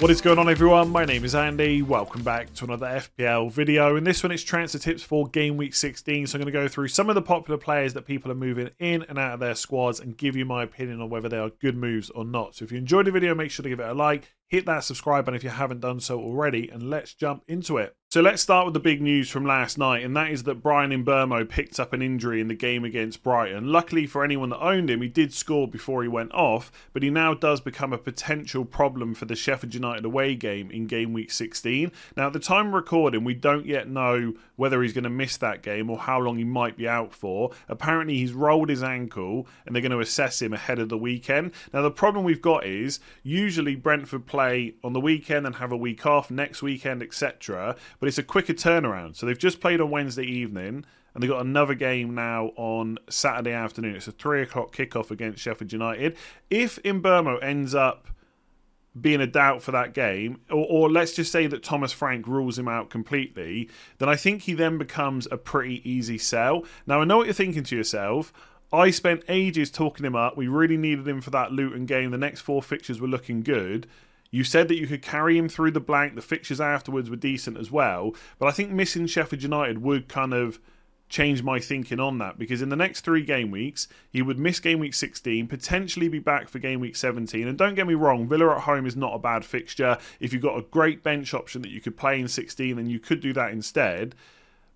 What is going on everyone? My name is Andy. Welcome back to another FPL video. In this one it's transfer tips for game week 16. So I'm going to go through some of the popular players that people are moving in and out of their squads and give you my opinion on whether they are good moves or not. So if you enjoyed the video, make sure to give it a like, hit that subscribe button if you haven't done so already, and let's jump into it. So let's start with the big news from last night, and that is that Bryan Mbeumo picked up an injury in the game against Brighton. Luckily for anyone that owned him, he did score before he went off, but he now does become a potential problem for the Sheffield United away game in game week 16. Now, at the time of recording, we don't yet know whether he's going to miss that game or how long he might be out for. Apparently, he's rolled his ankle, and they're going to assess him ahead of the weekend. Now, the problem we've got is usually Brentford play on the weekend and have a week off next weekend, etc but it's a quicker turnaround. So they've just played on Wednesday evening, and they've got another game now on Saturday afternoon. It's a three o'clock kickoff against Sheffield United. If Mbeumo ends up being a doubt for that game, or, or, let's just say that Thomas Frank rules him out completely, then I think he then becomes a pretty easy sell. Now, I know what you're thinking to yourself. I spent ages talking him up. We really needed him for that Luton game. The next four fixtures were looking good. You said that you could carry him through the blank. The fixtures afterwards were decent as well. But I think missing Sheffield United would kind of change my thinking on that because in the next three game weeks, he would miss game week 16, potentially be back for game week 17. And don't get me wrong, Villa at home is not a bad fixture. If you've got a great bench option that you could play in 16, then you could do that instead.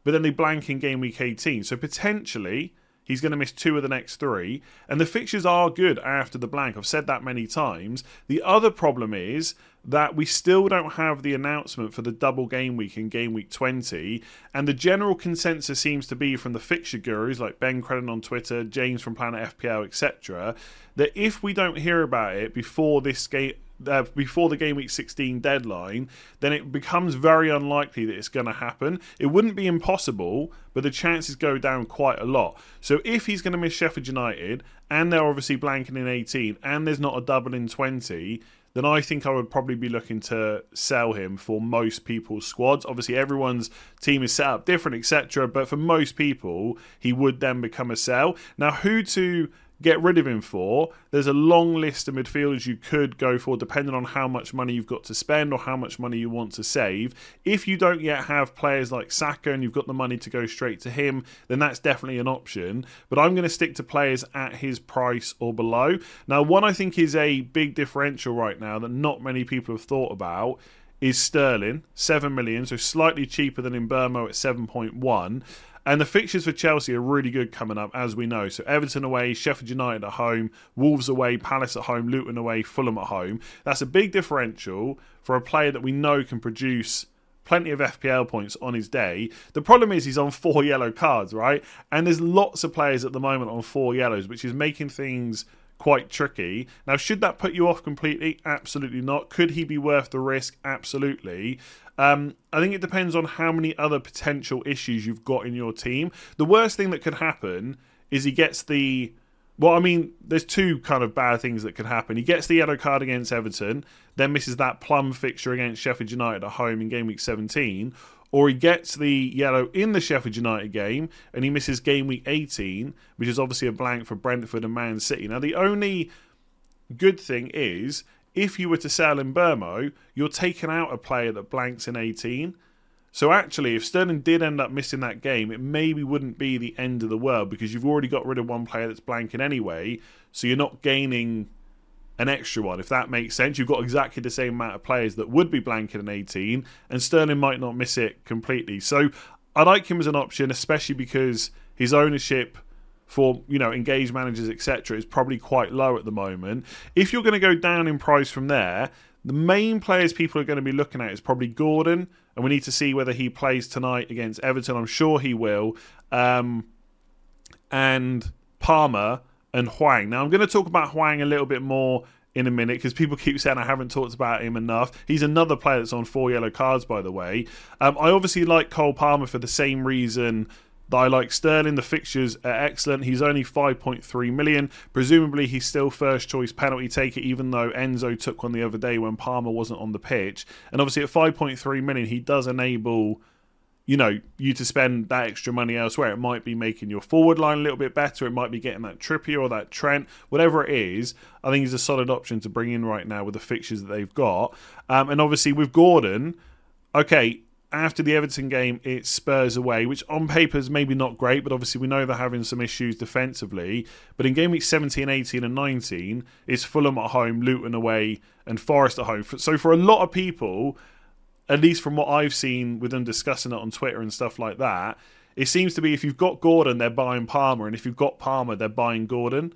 But then they blank in game week 18. So potentially He's going to miss two of the next three. And the fixtures are good after the blank. I've said that many times. The other problem is that we still don't have the announcement for the double game week in game week 20. And the general consensus seems to be from the fixture gurus like Ben Crellin on Twitter, James from Planet FPL, etc., that if we don't hear about it before this game uh, before the game week 16 deadline, then it becomes very unlikely that it's going to happen. It wouldn't be impossible, but the chances go down quite a lot. So if he's going to miss Sheffield United, and they're obviously blanking in 18, and there's not a double in 20, then I think I would probably be looking to sell him for most people's squads. Obviously, everyone's team is set up different, etc. But for most people, he would then become a sell. Now, who to get rid of him for. There's a long list of midfielders you could go for, depending on how much money you've got to spend or how much money you want to save. If you don't yet have players like Saka and you've got the money to go straight to him, then that's definitely an option. But I'm going to stick to players at his price or below. Now, one I think is a big differential right now that not many people have thought about is Sterling, 7 million, so slightly cheaper than Mbeumo at 7.1. And the fixtures for Chelsea are really good coming up, as we know. So Everton away, Sheffield United at home, Wolves away, Palace at home, Luton away, Fulham at home. That's a big differential for a player that we know can produce plenty of FPL points on his day. The problem is he's on four yellow cards, right? And there's lots of players at the moment on four yellows, which is making things quite tricky. Now, should that put you off completely? Absolutely not. Could he be worth the risk? Absolutely. Um, I think it depends on how many other potential issues you've got in your team. The worst thing that could happen is he gets the. Well, I mean, there's two kind of bad things that could happen. He gets the yellow card against Everton, then misses that plum fixture against Sheffield United at home in game week 17, or he gets the yellow in the Sheffield United game and he misses game week 18, which is obviously a blank for Brentford and Man City. Now, the only good thing is if you were to sell Mbeumo, you're taking out a player that blanks in 18. So actually, if Sterling did end up missing that game, it maybe wouldn't be the end of the world because you've already got rid of one player that's blanking anyway. So you're not gaining an extra one, if that makes sense. You've got exactly the same amount of players that would be blanking in 18, and Sterling might not miss it completely. So I like him as an option, especially because his ownership for you know engaged managers etc is probably quite low at the moment if you're going to go down in price from there the main players people are going to be looking at is probably Gordon, and we need to see whether he plays tonight against Everton. I'm sure he will. Um, and Palmer and Hwang Now, I'm going to talk about Hwang a little bit more in a minute because people keep saying I haven't talked about him enough. He's another player that's on four yellow cards, by the way. Um, I obviously like Cole Palmer for the same reason I like Sterling. The fixtures are excellent. He's only 5.3 million. Presumably, he's still first choice penalty taker, even though Enzo took one the other day when Palmer wasn't on the pitch. And obviously, at 5.3 million, he does enable you know, you to spend that extra money elsewhere. It might be making your forward line a little bit better. It might be getting that Trippier or that Trent, whatever it is. I think he's a solid option to bring in right now with the fixtures that they've got. Um, and obviously with Gordon, okay, after the Everton game, it's Spurs away, which on paper is maybe not great, but obviously we know they're having some issues defensively. But in game week 17, 18, and 19, it's Fulham at home, Luton away, and Forest at home. So for a lot of people, at least from what I've seen with them discussing it on Twitter and stuff like that, it seems to be if you've got Gordon, they're buying Palmer, and if you've got Palmer, they're buying Gordon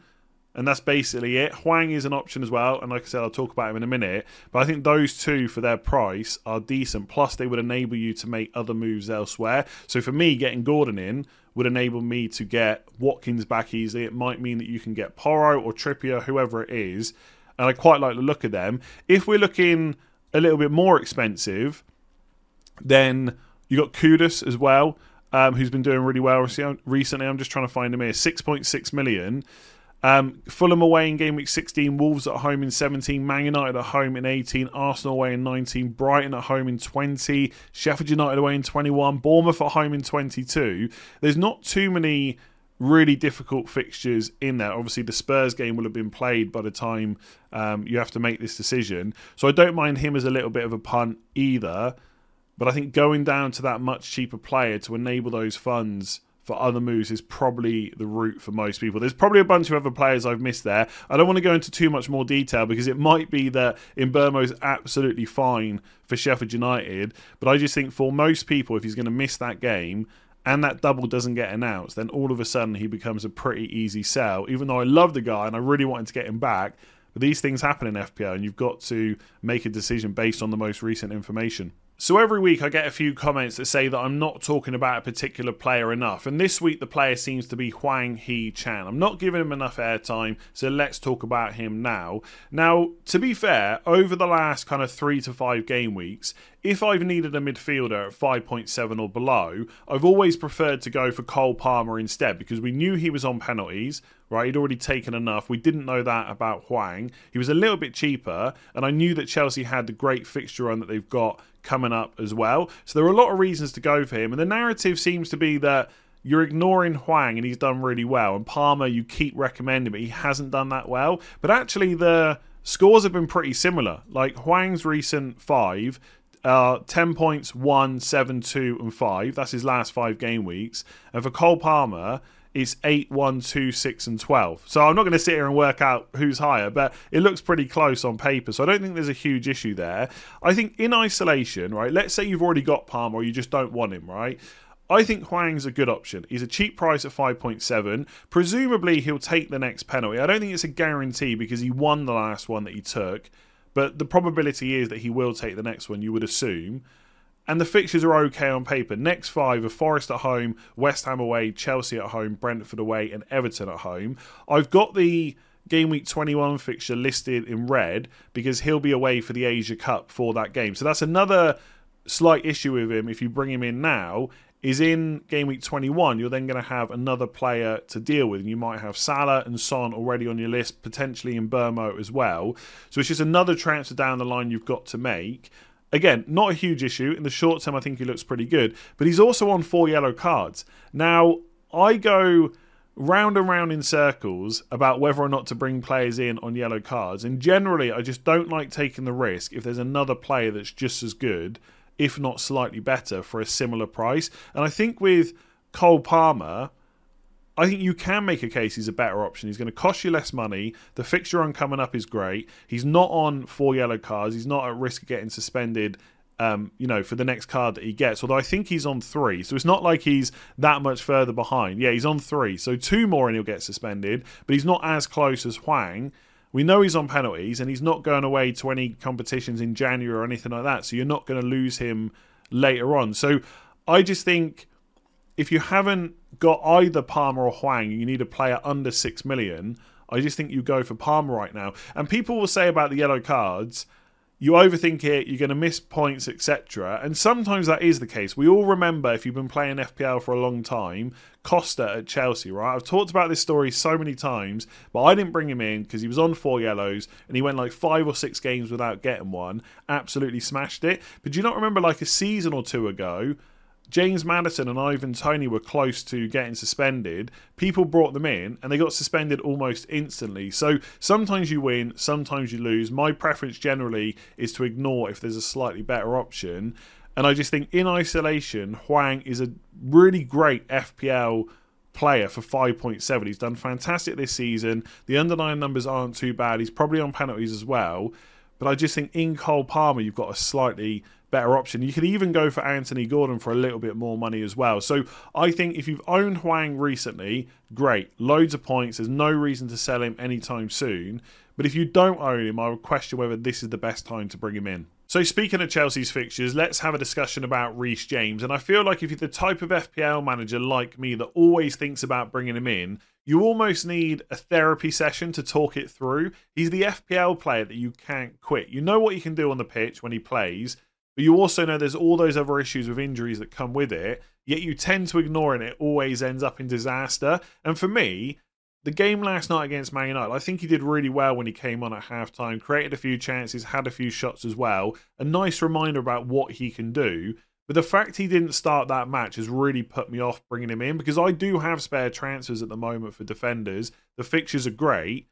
and that's basically it. Hwang is an option as well, and like I said, I'll talk about him in a minute. But I think those two, for their price, are decent. Plus, they would enable you to make other moves elsewhere. So for me, getting Gordon in would enable me to get Watkins back easily. It might mean that you can get Porro or Trippier, whoever it is, and I quite like the look of them. If we're looking a little bit more expensive, then you got Kudus as well. Um, who's been doing really well recently? I'm just trying to find him here. 6.6 million. Um, Fulham away in game week 16, Wolves at home in 17, Man United at home in 18, Arsenal away in 19, Brighton at home in 20, Sheffield United away in 21, Bournemouth at home in 22. There's not too many really difficult fixtures in there. Obviously, the Spurs game will have been played by the time um, you have to make this decision. So I don't mind him as a little bit of a punt either. But I think going down to that much cheaper player to enable those funds for other moves is probably the route for most people. There's probably a bunch of other players I've missed there. I don't want to go into too much more detail because it might be that is absolutely fine for Sheffield United, but I just think for most people, if he's going to miss that game, and that double doesn't get announced, then all of a sudden he becomes a pretty easy sell. Even though I love the guy and I really wanted to get him back, but these things happen in FPL and you've got to make a decision based on the most recent information. So every week I get a few comments that say that I'm not talking about a particular player enough, and this week the player seems to be Hwang Hee-chan. I'm not giving him enough airtime, so let's talk about him now. Now, to be fair, over the last kind of three to five game weeks, if I've needed a midfielder at 5.7 or below, I've always preferred to go for Cole Palmer instead because we knew he was on penalties, right? He'd already taken enough. We didn't know that about Hwang. He was a little bit cheaper, and I knew that Chelsea had the great fixture run that they've got coming up as well. So there are a lot of reasons to go for him, and the narrative seems to be that you're ignoring Hwang and he's done really well, and Palmer you keep recommending, but he hasn't done that well. But actually, the scores have been pretty similar. Like Hwang's recent five. Uh, 10 points, 1, 7, 2, and 5. That's his last five game weeks. And for Cole Palmer, it's 8, 1, 2, 6, and 12. So I'm not going to sit here and work out who's higher, but it looks pretty close on paper. So I don't think there's a huge issue there. I think in isolation, right, let's say you've already got Palmer or you just don't want him, right? I think Hwang's a good option. He's a cheap price at 5.7. Presumably, he'll take the next penalty. I don't think it's a guarantee because he won the last one that he took, but the probability is that he will take the next one, you would assume and the fixtures are okay on paper. Next five are Forest at home, West Ham away, Chelsea at home, Brentford away, and Everton at home. I've got the game week 21 fixture listed in red because he'll be away for the Asia Cup for that game. So that's another slight issue with him if you bring him in now. Is in game week 21, you're then going to have another player to deal with. And you might have Salah and Son already on your list, potentially in Mbeumo as well. So it's just another transfer down the line you've got to make. Again, not a huge issue. In the short term, I think he looks pretty good. But he's also on four yellow cards. Now, I go round and round in circles about whether or not to bring players in on yellow cards. And generally, I just don't like taking the risk if there's another player that's just as good, if not slightly better, for a similar price. And I think with Cole Palmer, I think you can make a case he's a better option. He's going to cost you less money. The fixture on coming up is great. He's not on four yellow cards. He's not at risk of getting suspended. Um, you know, for the next card that he gets. Although I think he's on three, so it's not like he's that much further behind. Yeah, he's on three, so two more and he'll get suspended. But he's not as close as Hwang. We know he's on penalties and he's not going away to any competitions in January or anything like that. So you're not going to lose him later on. So I just think if you haven't got either Palmer or Hwang, you need a player under six million. I just think you go for Palmer right now. And people will say about the yellow cards, you overthink it, you're going to miss points, etc. And sometimes that is the case. We all remember, if you've been playing FPL for a long time, Costa at Chelsea, right? I've talked about this story so many times, but I didn't bring him in because he was on four yellows and he went like five or six games without getting one. Absolutely smashed it. But do you not remember like a season or two ago? James Maddison and Ivan Toney were close to getting suspended. People brought them in and they got suspended almost instantly. So sometimes you win, sometimes you lose. My preference generally is to ignore if there's a slightly better option. And I just think in isolation, Hwang is a really great FPL player for 5.7. He's done fantastic this season. The underlying numbers aren't too bad. He's probably on penalties as well. But I just think in Cole Palmer, you've got a slightly better option. You could even go for Anthony Gordon for a little bit more money as well. So I think if you've owned Hwang recently, great, loads of points. There's no reason to sell him anytime soon. But if you don't own him, I would question whether this is the best time to bring him in. So, speaking of Chelsea's fixtures, let's have a discussion about Reece James. And I feel like if you're the type of FPL manager like me that always thinks about bringing him in, you almost need a therapy session to talk it through. He's the FPL player that you can't quit. You know what he can do on the pitch when he plays, but you also know there's all those other issues with injuries that come with it, yet you tend to ignore it and it always ends up in disaster. And for me, the game last night against Man United, I think he did really well when he came on at halftime, created a few chances, had a few shots as well. A nice reminder about what he can do. But the fact he didn't start that match has really put me off bringing him in because I do have spare transfers at the moment for defenders. The fixtures are great.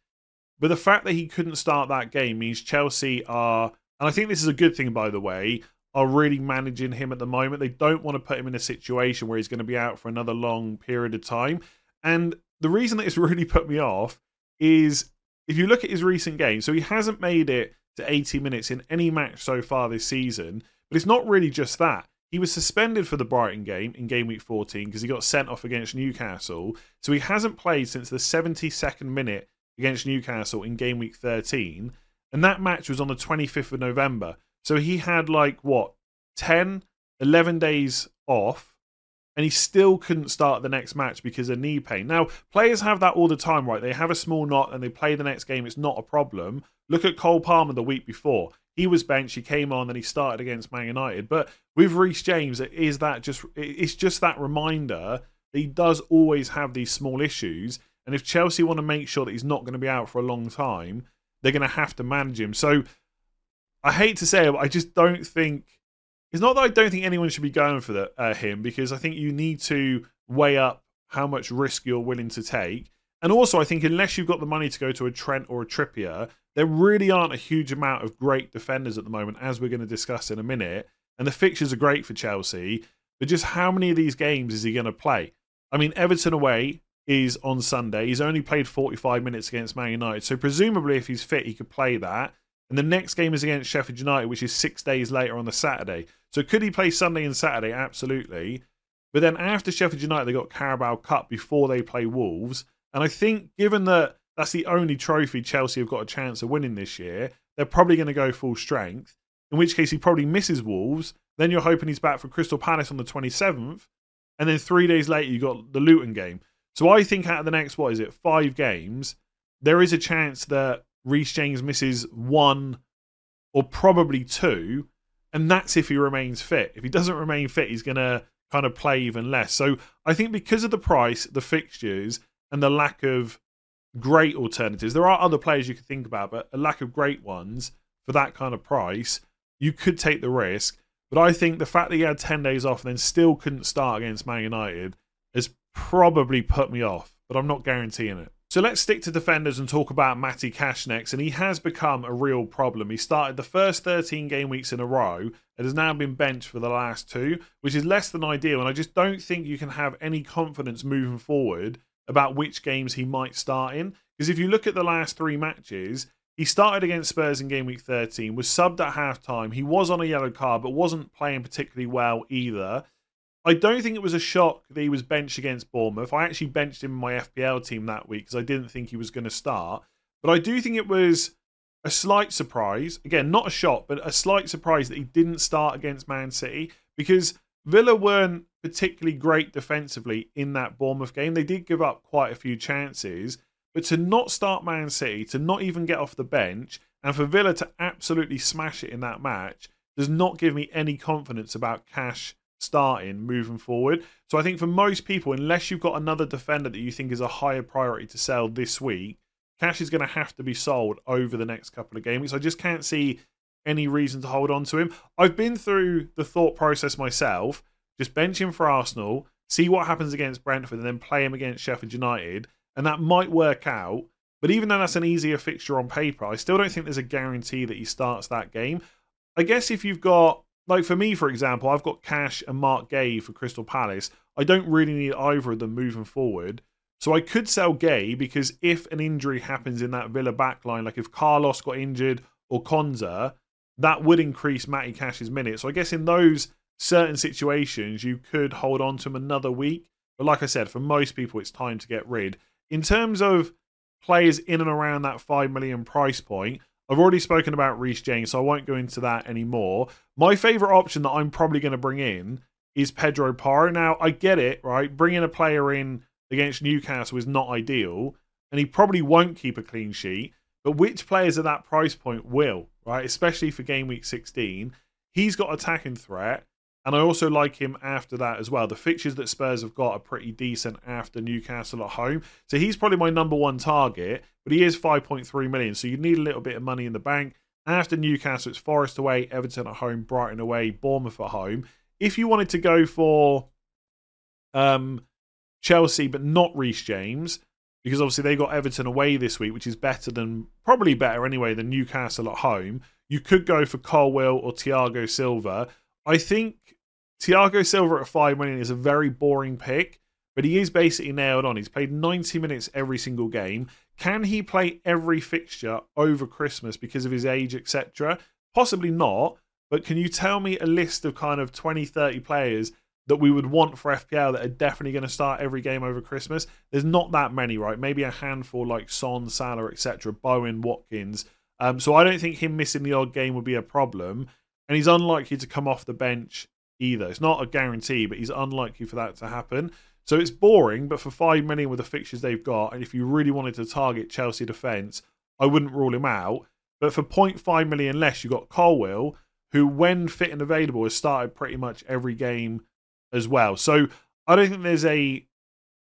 But the fact that he couldn't start that game means Chelsea are, and I think this is a good thing, by the way, are really managing him at the moment. They don't want to put him in a situation where he's going to be out for another long period of time. And the reason that it's really put me off is if you look at his recent games, so he hasn't made it to 80 minutes in any match so far this season, but it's not really just that. He was suspended for the Brighton game in game week 14 because he got sent off against Newcastle. So he hasn't played since the 72nd minute against Newcastle in game week 13. And that match was on the 25th of November. So he had like what 10, 11 days off, and he still couldn't start the next match because of knee pain. Now, players have that all the time, right? They have a small knot and they play the next game. It's not a problem. Look at Cole Palmer the week before. He was benched. He came on, and he started against Man United. But with Reece James, it is that just it's just that reminder that he does always have these small issues. And if Chelsea want to make sure that he's not going to be out for a long time, they're going to have to manage him. So I hate to say it, but I just don't think it's not that I don't think anyone should be going for the, uh, him because I think you need to weigh up how much risk you're willing to take. And also, I think unless you've got the money to go to a Trent or a Trippier, there really aren't a huge amount of great defenders at the moment, as we're going to discuss in a minute. And the fixtures are great for Chelsea, but just how many of these games is he going to play? I mean, Everton away is on Sunday. He's only played 45 minutes against Man United, so presumably, if he's fit, he could play that. And the next game is against Sheffield United, which is six days later on the Saturday. So could he play Sunday and Saturday? Absolutely. But then after Sheffield United, they got Carabao Cup before they play Wolves. And I think, given that that's the only trophy Chelsea have got a chance of winning this year, they're probably going to go full strength. In which case, he probably misses Wolves. Then you're hoping he's back for Crystal Palace on the 27th. And then three days later, you got the Luton game. So I think out of the next, what is it, five games, there is a chance that Reece James misses one or probably two, and that's if he remains fit. If he doesn't remain fit, he's going to kind of play even less. So I think because of the price, the fixtures, and the lack of great alternatives, there are other players you could think about, but a lack of great ones for that kind of price, you could take the risk. But I think the fact that he had 10 days off and then still couldn't start against Man United has probably put me off, but I'm not guaranteeing it. So let's stick to defenders and talk about Matty Cash next. And he has become a real problem. He started the first 13 game weeks in a row and has now been benched for the last two, which is less than ideal. And I just don't think you can have any confidence moving forward about which games he might start in. Because if you look at the last three matches, he started against Spurs in game week 13, was subbed at halftime. He was on a yellow card, but wasn't playing particularly well either. I don't think it was a shock that he was benched against Bournemouth. I actually benched him in my FPL team that week because I didn't think he was going to start. But I do think it was a slight surprise. Again, not a shock, but a slight surprise that he didn't start against Man City because Villa weren't particularly great defensively in that Bournemouth game. They did give up quite a few chances, but to not start Man City, to not even get off the bench, and for Villa to absolutely smash it in that match does not give me any confidence about Cash starting moving forward. So I think for most people, unless you've got another defender that you think is a higher priority to sell this week, Cash is going to have to be sold over the next couple of games. I just can't see any reason to hold on to him. I've been through the thought process myself. Just bench him for Arsenal, see what happens against Brentford, and then play him against Sheffield United. And that might work out. But even though that's an easier fixture on paper, I still don't think there's a guarantee that he starts that game. I guess if you've got, like for me, for example, I've got Cash and Marc Guéhi for Crystal Palace. I don't really need either of them moving forward. So I could sell Gay because if an injury happens in that Villa backline, like if Carlos got injured or Konsa, that would increase Matty Cash's minutes. So I guess in those certain situations, you could hold on to him another week. But like I said, for most people, it's time to get rid. In terms of players in and around that 5 million price point, I've already spoken about Reece James, so I won't go into that anymore. My favourite option that I'm probably going to bring in is Pedro Porro. Now, I get it, right? Bringing a player in against Newcastle is not ideal, and he probably won't keep a clean sheet. But which players at that price point will, right? Especially for game week 16. He's got attacking threat, and I also like him after that as well. The fixtures that Spurs have got are pretty decent after Newcastle at home. So he's probably my number one target, but he is 5.3 million. So you need a little bit of money in the bank. After Newcastle, it's Forest away, Everton at home, Brighton away, Bournemouth at home. If you wanted to go for um, Chelsea, but not Reece James, because obviously they got Everton away this week, which is better than probably better anyway than Newcastle at home. You could go for Colwill or Thiago Silva. I think Thiago Silva at five million is a very boring pick, but he is basically nailed on. He's played 90 minutes every single game. Can he play every fixture over Christmas because of his age, etc.? Possibly not. But can you tell me a list of kind of 20, 30 players that we would want for FPL that are definitely going to start every game over Christmas. There's not that many, right? Maybe a handful like Son, Salah, etc., Bowen, Watkins. Um, so I don't think him missing the odd game would be a problem. And he's unlikely to come off the bench either. It's not a guarantee, but he's unlikely for that to happen. So it's boring, but for five million with the fixtures they've got, and if you really wanted to target Chelsea defence, I wouldn't rule him out. But for 0.5 million less, you've got Colwill, who, when fit and available, has started pretty much every game as well. So I don't think there's a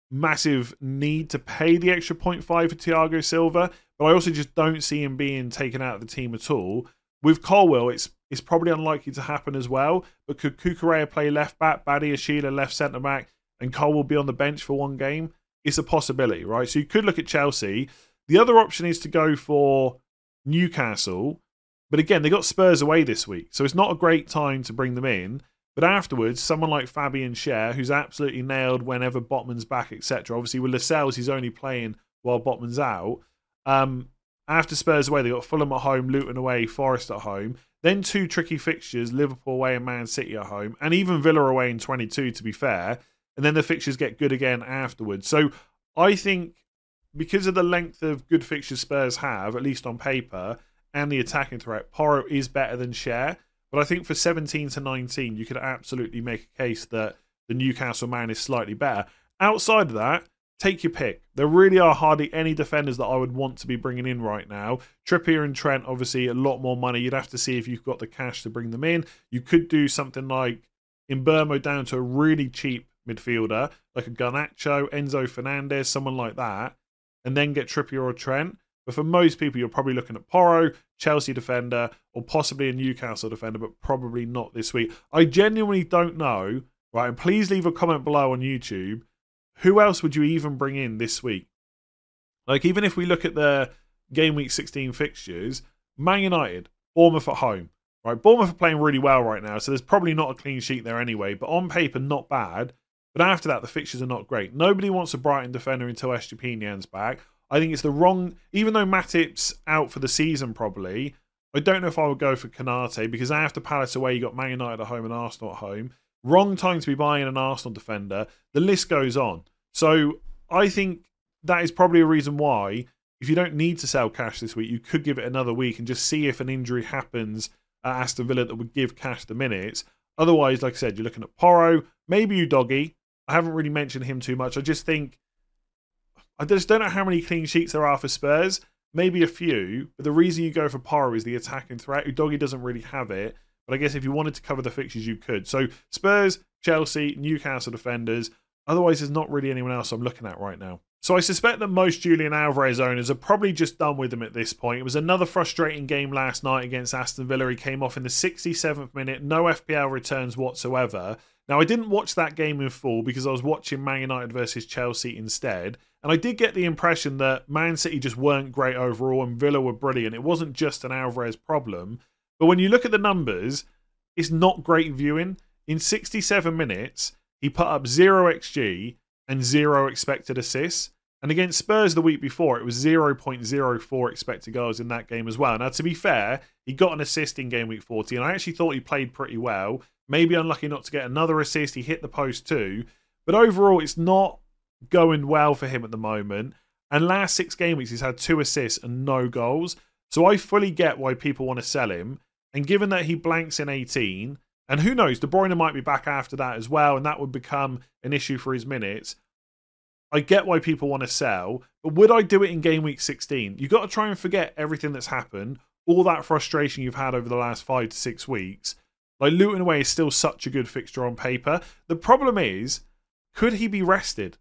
massive need to pay the extra 0.5 for Thiago Silva, but I also just don't see him being taken out of the team at all. With Colwill, it's it's probably unlikely to happen as well. But could Cucurella play left back, Badiashile left centre back, and Colwill be on the bench for one game? It's a possibility, right? So you could look at Chelsea. The other option is to go for Newcastle, but again, they got Spurs away this week, so it's not a great time to bring them in. But afterwards, someone like Fabian Schär, who's absolutely nailed whenever Botman's back, etc. Obviously, with Lascelles, he's only playing while Botman's out. Um, after Spurs away, they got Fulham at home, Luton away, Forest at home. Then two tricky fixtures: Liverpool away and Man City at home, and even Villa away in 22. To be fair, and then the fixtures get good again afterwards. So I think because of the length of good fixtures Spurs have, at least on paper, and the attacking threat, Porro is better than Schär. But I think for 17 to 19, you could absolutely make a case that the Newcastle man is slightly better. Outside of that, take your pick. There really are hardly any defenders that I would want to be bringing in right now. Trippier and Trent, obviously, a lot more money. You'd have to see if you've got the cash to bring them in. You could do something like Mbeumo down to a really cheap midfielder, like a Garnacho, Enzo Fernandez, someone like that, and then get Trippier or Trent. But for most people, you're probably looking at Porro, Chelsea defender, or possibly a Newcastle defender, but probably not this week. I genuinely don't know, right? And please leave a comment below on YouTube. Who else would you even bring in this week? Like, even if we look at the game week 16 fixtures, Man United, Bournemouth at home, right? Bournemouth are playing really well right now, so there's probably not a clean sheet there anyway, but on paper, not bad. But after that, the fixtures are not great. Nobody wants a Brighton defender until Estupiñán's back. I think it's the wrong, even though Matip's out for the season probably, I don't know if I would go for Konate because after Palace away, you got Man United at home and Arsenal at home. Wrong time to be buying an Arsenal defender. The list goes on. So I think that is probably a reason why, if you don't need to sell Cash this week, you could give it another week and just see if an injury happens at Aston Villa that would give Cash the minutes. Otherwise, like I said, you're looking at Porro, maybe Udogie. I haven't really mentioned him too much. I just think I just don't know how many clean sheets there are for Spurs. Maybe a few, but the reason you go for Porro is the attacking threat. Udogie doesn't really have it, but I guess if you wanted to cover the fixtures, you could. So Spurs, Chelsea, Newcastle defenders. Otherwise, there's not really anyone else I'm looking at right now. So I suspect that most Julian Alvarez owners are probably just done with him at this point. It was another frustrating game last night against Aston Villa. He came off in the 67th minute, no FPL returns whatsoever. Now I didn't watch that game in full because I was watching Man United versus Chelsea instead. And I did get the impression that Man City just weren't great overall and Villa were brilliant. It wasn't just an Alvarez problem. But when you look at the numbers, it's not great viewing. In 67 minutes, he put up 0 XG and zero expected assists. And against Spurs the week before, it was 0.04 expected goals in that game as well. Now, to be fair, he got an assist in game week 40, and I actually thought he played pretty well. Maybe unlucky not to get another assist. He hit the post too. But overall, it's not going well for him at the moment. And last six game weeks, he's had two assists and no goals. So I fully get why people want to sell him. And given that he blanks in 18, and who knows, De Bruyne might be back after that as well, and that would become an issue for his minutes. I get why people want to sell, but would I do it in game week 16? You've got to try and forget everything that's happened, all that frustration you've had over the last five to six weeks. Like Luton away is still such a good fixture on paper. The problem is, could he be rested?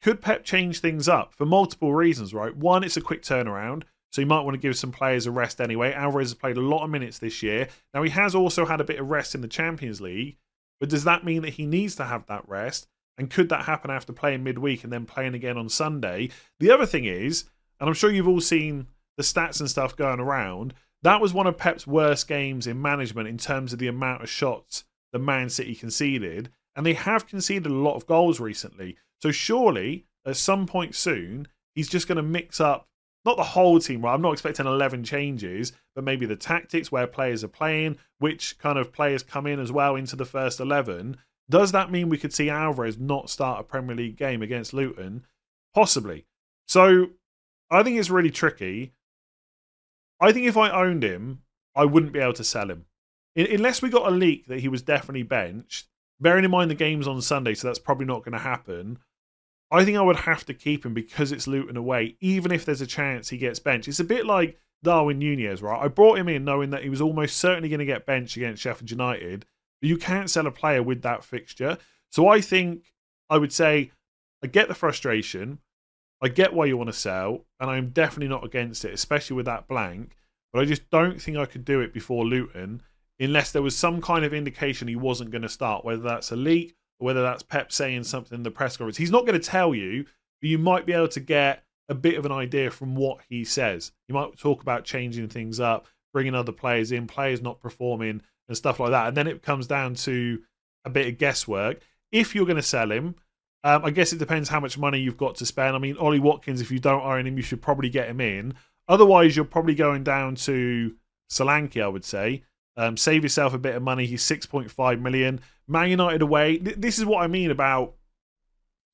Could Pep change things up for multiple reasons, right? One, it's a quick turnaround. So you might want to give some players a rest anyway. Alvarez has played a lot of minutes this year. Now he has also had a bit of rest in the Champions League, but does that mean that he needs to have that rest? And could that happen after playing midweek and then playing again on Sunday? The other thing is, and I'm sure you've all seen the stats and stuff going around, that was one of Pep's worst games in management in terms of the amount of shots the Man City conceded. And they have conceded a lot of goals recently. So surely, at some point soon, he's just going to mix up not the whole team, right? I'm not expecting 11 changes, but maybe the tactics where players are playing, which kind of players come in as well into the first 11. Does that mean we could see Alvarez not start a Premier League game against Luton? Possibly. So I think it's really tricky. I think if I owned him, I wouldn't be able to sell him. Unless we got a leak that he was definitely benched, bearing in mind the game's on Sunday, so that's probably not going to happen. I think I would have to keep him because it's Luton away, even if there's a chance he gets benched. It's a bit like Darwin Nunez, right? I brought him in knowing that he was almost certainly going to get benched against Sheffield United, you can't sell a player with that fixture. So I think I would say I get the frustration, I get why you want to sell, and I'm definitely not against it, especially with that blank. But I just don't think I could do it before Luton unless there was some kind of indication he wasn't going to start, whether that's a leak whether that's Pep saying something in the press conference. He's not going to tell you, but you might be able to get a bit of an idea from what he says. You might talk about changing things up, bringing other players in, players not performing, and stuff like that. And then it comes down to a bit of guesswork. If you're going to sell him, um, I guess it depends how much money you've got to spend. I mean, Ollie Watkins, if you don't own him, you should probably get him in. Otherwise, you're probably going down to Solanke, I would say. Um, save yourself a bit of money. He's 6.5 million. Man United away. This is what I mean about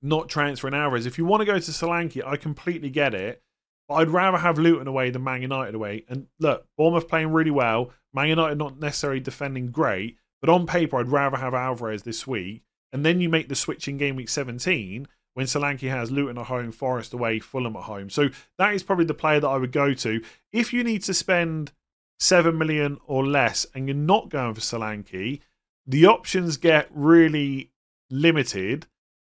not transferring Alvarez. If you want to go to Solanke, I completely get it. But I'd rather have Luton away than Man United away. And look, Bournemouth playing really well. Man United not necessarily defending great. But on paper, I'd rather have Alvarez this week. And then you make the switch in game week 17 when Solanke has Luton at home, Forest away, Fulham at home. So that is probably the player that I would go to. If you need to spend 7 million or less and you're not going for Solanke, the options get really limited.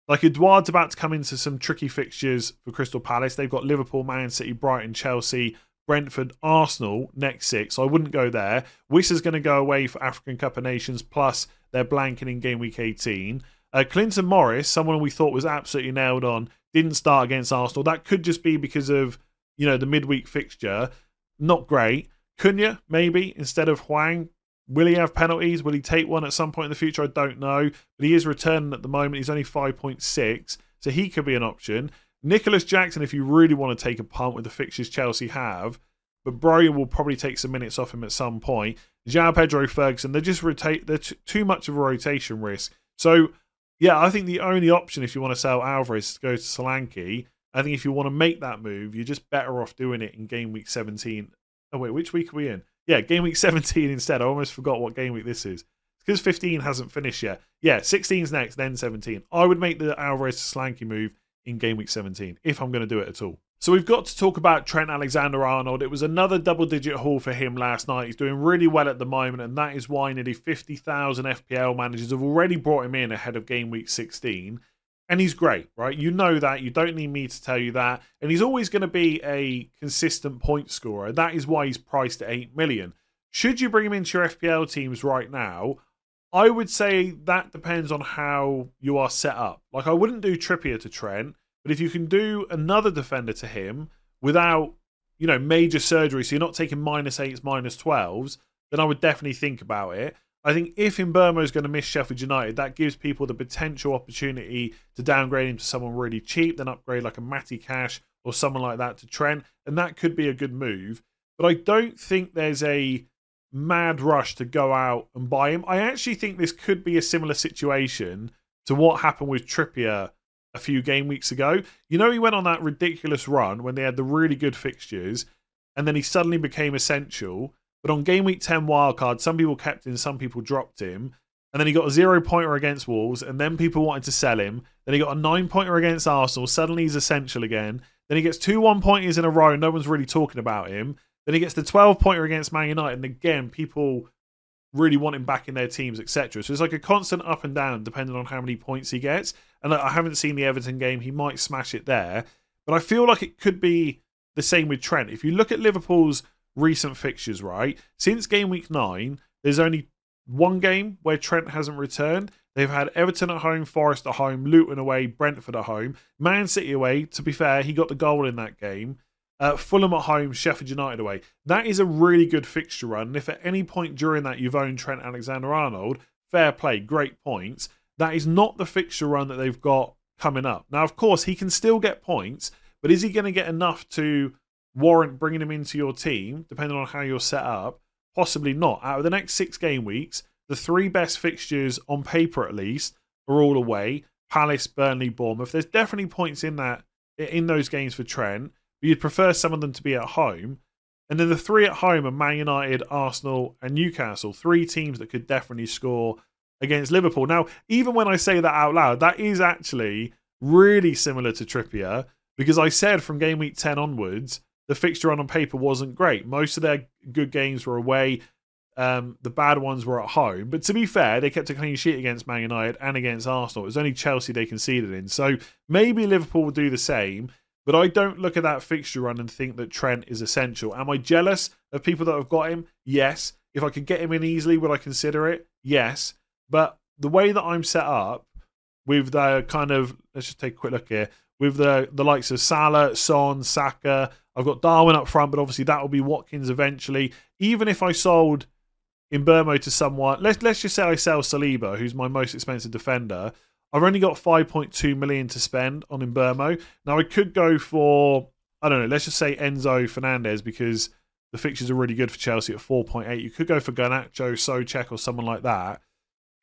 Like Edouard's about to come into some tricky fixtures for Crystal Palace. They've got Liverpool, Man City, Brighton, Chelsea, Brentford, Arsenal next six. So I wouldn't go there. Wissa's going to go away for African Cup of Nations, plus they're blanking in game week 18. Uh, Carlton Morris, someone we thought was absolutely nailed on, didn't start against Arsenal. That could just be because of you know the midweek fixture. Not great. Cunha maybe instead of Hwang Will he have penalties? Will he take one at some point in the future? I don't know. But he is returning at the moment. He's only 5.6, so he could be an option. Nicolas Jackson, if you really want to take a punt with the fixtures Chelsea have, but Broja will probably take some minutes off him at some point. João Pedro Ferguson, they're just rotate. They're t- too much of a rotation risk. So, yeah, I think the only option if you want to sell Alvarez is to go to Solanke. I think if you want to make that move, you're just better off doing it in game week 17. Oh wait, which week are we in? Yeah, game week 17 instead. I almost forgot what game week this is. Because 15 hasn't finished yet. Yeah, 16's next, then 17. I would make the Alvarez to Solanke move in game week 17 if I'm going to do it at all. So we've got to talk about Trent Alexander Arnold. It was another double digit haul for him last night. He's doing really well at the moment, and that is why nearly 50,000 FPL managers have already brought him in ahead of game week 16. And he's great, right? You know that. You don't need me to tell you that. And he's always going to be a consistent point scorer. That is why he's priced at 8 million. Should you bring him into your FPL teams right now? I would say that depends on how you are set up. Like, I wouldn't do Trippier to Trent, but if you can do another defender to him without, you know, major surgery, so you're not taking minus eights, minus 12s, then I would definitely think about it. I think if Mbeumo is going to miss Sheffield United, that gives people the potential opportunity to downgrade him to someone really cheap, then upgrade like a Matty Cash or someone like that to Trent, and that could be a good move. But I don't think there's a mad rush to go out and buy him. I actually think this could be a similar situation to what happened with Trippier a few game weeks ago. You know, he went on that ridiculous run when they had the really good fixtures, and then he suddenly became essential but on game week 10 wildcard, some people kept him, some people dropped him. And then he got a zero pointer against Wolves, and then people wanted to sell him. Then he got a nine pointer against Arsenal. Suddenly he's essential again. Then he gets two one pointers in a row. No one's really talking about him. Then he gets the 12 pointer against Man United. And again, people really want him back in their teams, etc. So it's like a constant up and down depending on how many points he gets. And I haven't seen the Everton game. He might smash it there. But I feel like it could be the same with Trent. If you look at Liverpool's recent fixtures, right? Since game week nine, there's only one game where Trent hasn't returned. They've had Everton at home, Forest at home, Luton away, Brentford at home, Man City away. To be fair, he got the goal in that game. Uh, Fulham at home, Sheffield United away. That is a really good fixture run. And if at any point during that you've owned Trent Alexander Arnold, fair play, great points. That is not the fixture run that they've got coming up. Now, of course, he can still get points, but is he going to get enough to warrant bringing him into your team, depending on how you're set up? Possibly not. Out of the next six game weeks, the three best fixtures on paper, at least, are all away: Palace, Burnley, Bournemouth. There's definitely points in that in those games for Trent, but you'd prefer some of them to be at home. And then the three at home are Man United, Arsenal, and Newcastle. Three teams that could definitely score against Liverpool. Now, even when I say that out loud, that is actually really similar to Trippier because I said from game week 10 onwards, the fixture run on paper wasn't great. Most of their good games were away. Um, the bad ones were at home. But to be fair, they kept a clean sheet against Man United and against Arsenal. It was only Chelsea they conceded in. So maybe Liverpool will do the same. But I don't look at that fixture run and think that Trent is essential. Am I jealous of people that have got him? Yes. If I could get him in easily, would I consider it? Yes. But the way that I'm set up with the kind of, let's just take a quick look here, with the, the likes of Salah, Son, Saka, I've got Darwin up front, but obviously that will be Watkins eventually. Even if I sold Mbeumo to someone, let's let's just say I sell Saliba, who's my most expensive defender. I've only got 5.2 million to spend on Mbeumo. Now I could go for I don't know. Let's just say Enzo Fernandez because the fixtures are really good for Chelsea at 4.8. You could go for Garnacho, Soucek, or someone like that.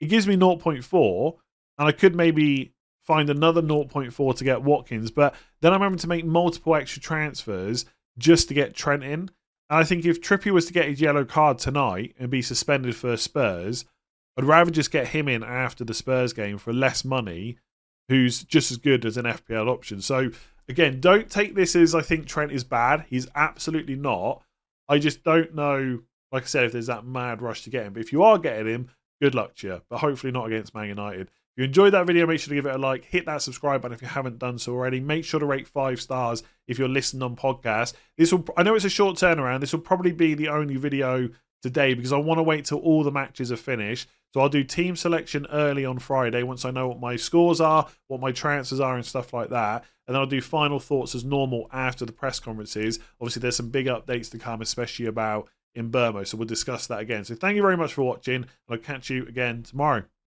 It gives me 0.4, and I could maybe find another 0.4 to get Watkins. But then I'm having to make multiple extra transfers just to get Trent in. And I think if Trippier was to get his yellow card tonight and be suspended for Spurs, I'd rather just get him in after the Spurs game for less money, who's just as good as an FPL option. So again, don't take this as I think Trent is bad. He's absolutely not. I just don't know, like I said, if there's that mad rush to get him. But if you are getting him, good luck to you. But hopefully not against Man United. If you enjoyed that video, make sure to give it a like, hit that subscribe button if you haven't done so already. Make sure to rate five stars if you're listening on podcast. This will I know it's a short turnaround. This will probably be the only video today because I want to wait till all the matches are finished. So I'll do team selection early on Friday once I know what my scores are, what my transfers are, and stuff like that. And then I'll do final thoughts as normal after the press conferences. Obviously, there's some big updates to come, especially about Mbeumo. So we'll discuss that again. So thank you very much for watching, and I'll catch you again tomorrow.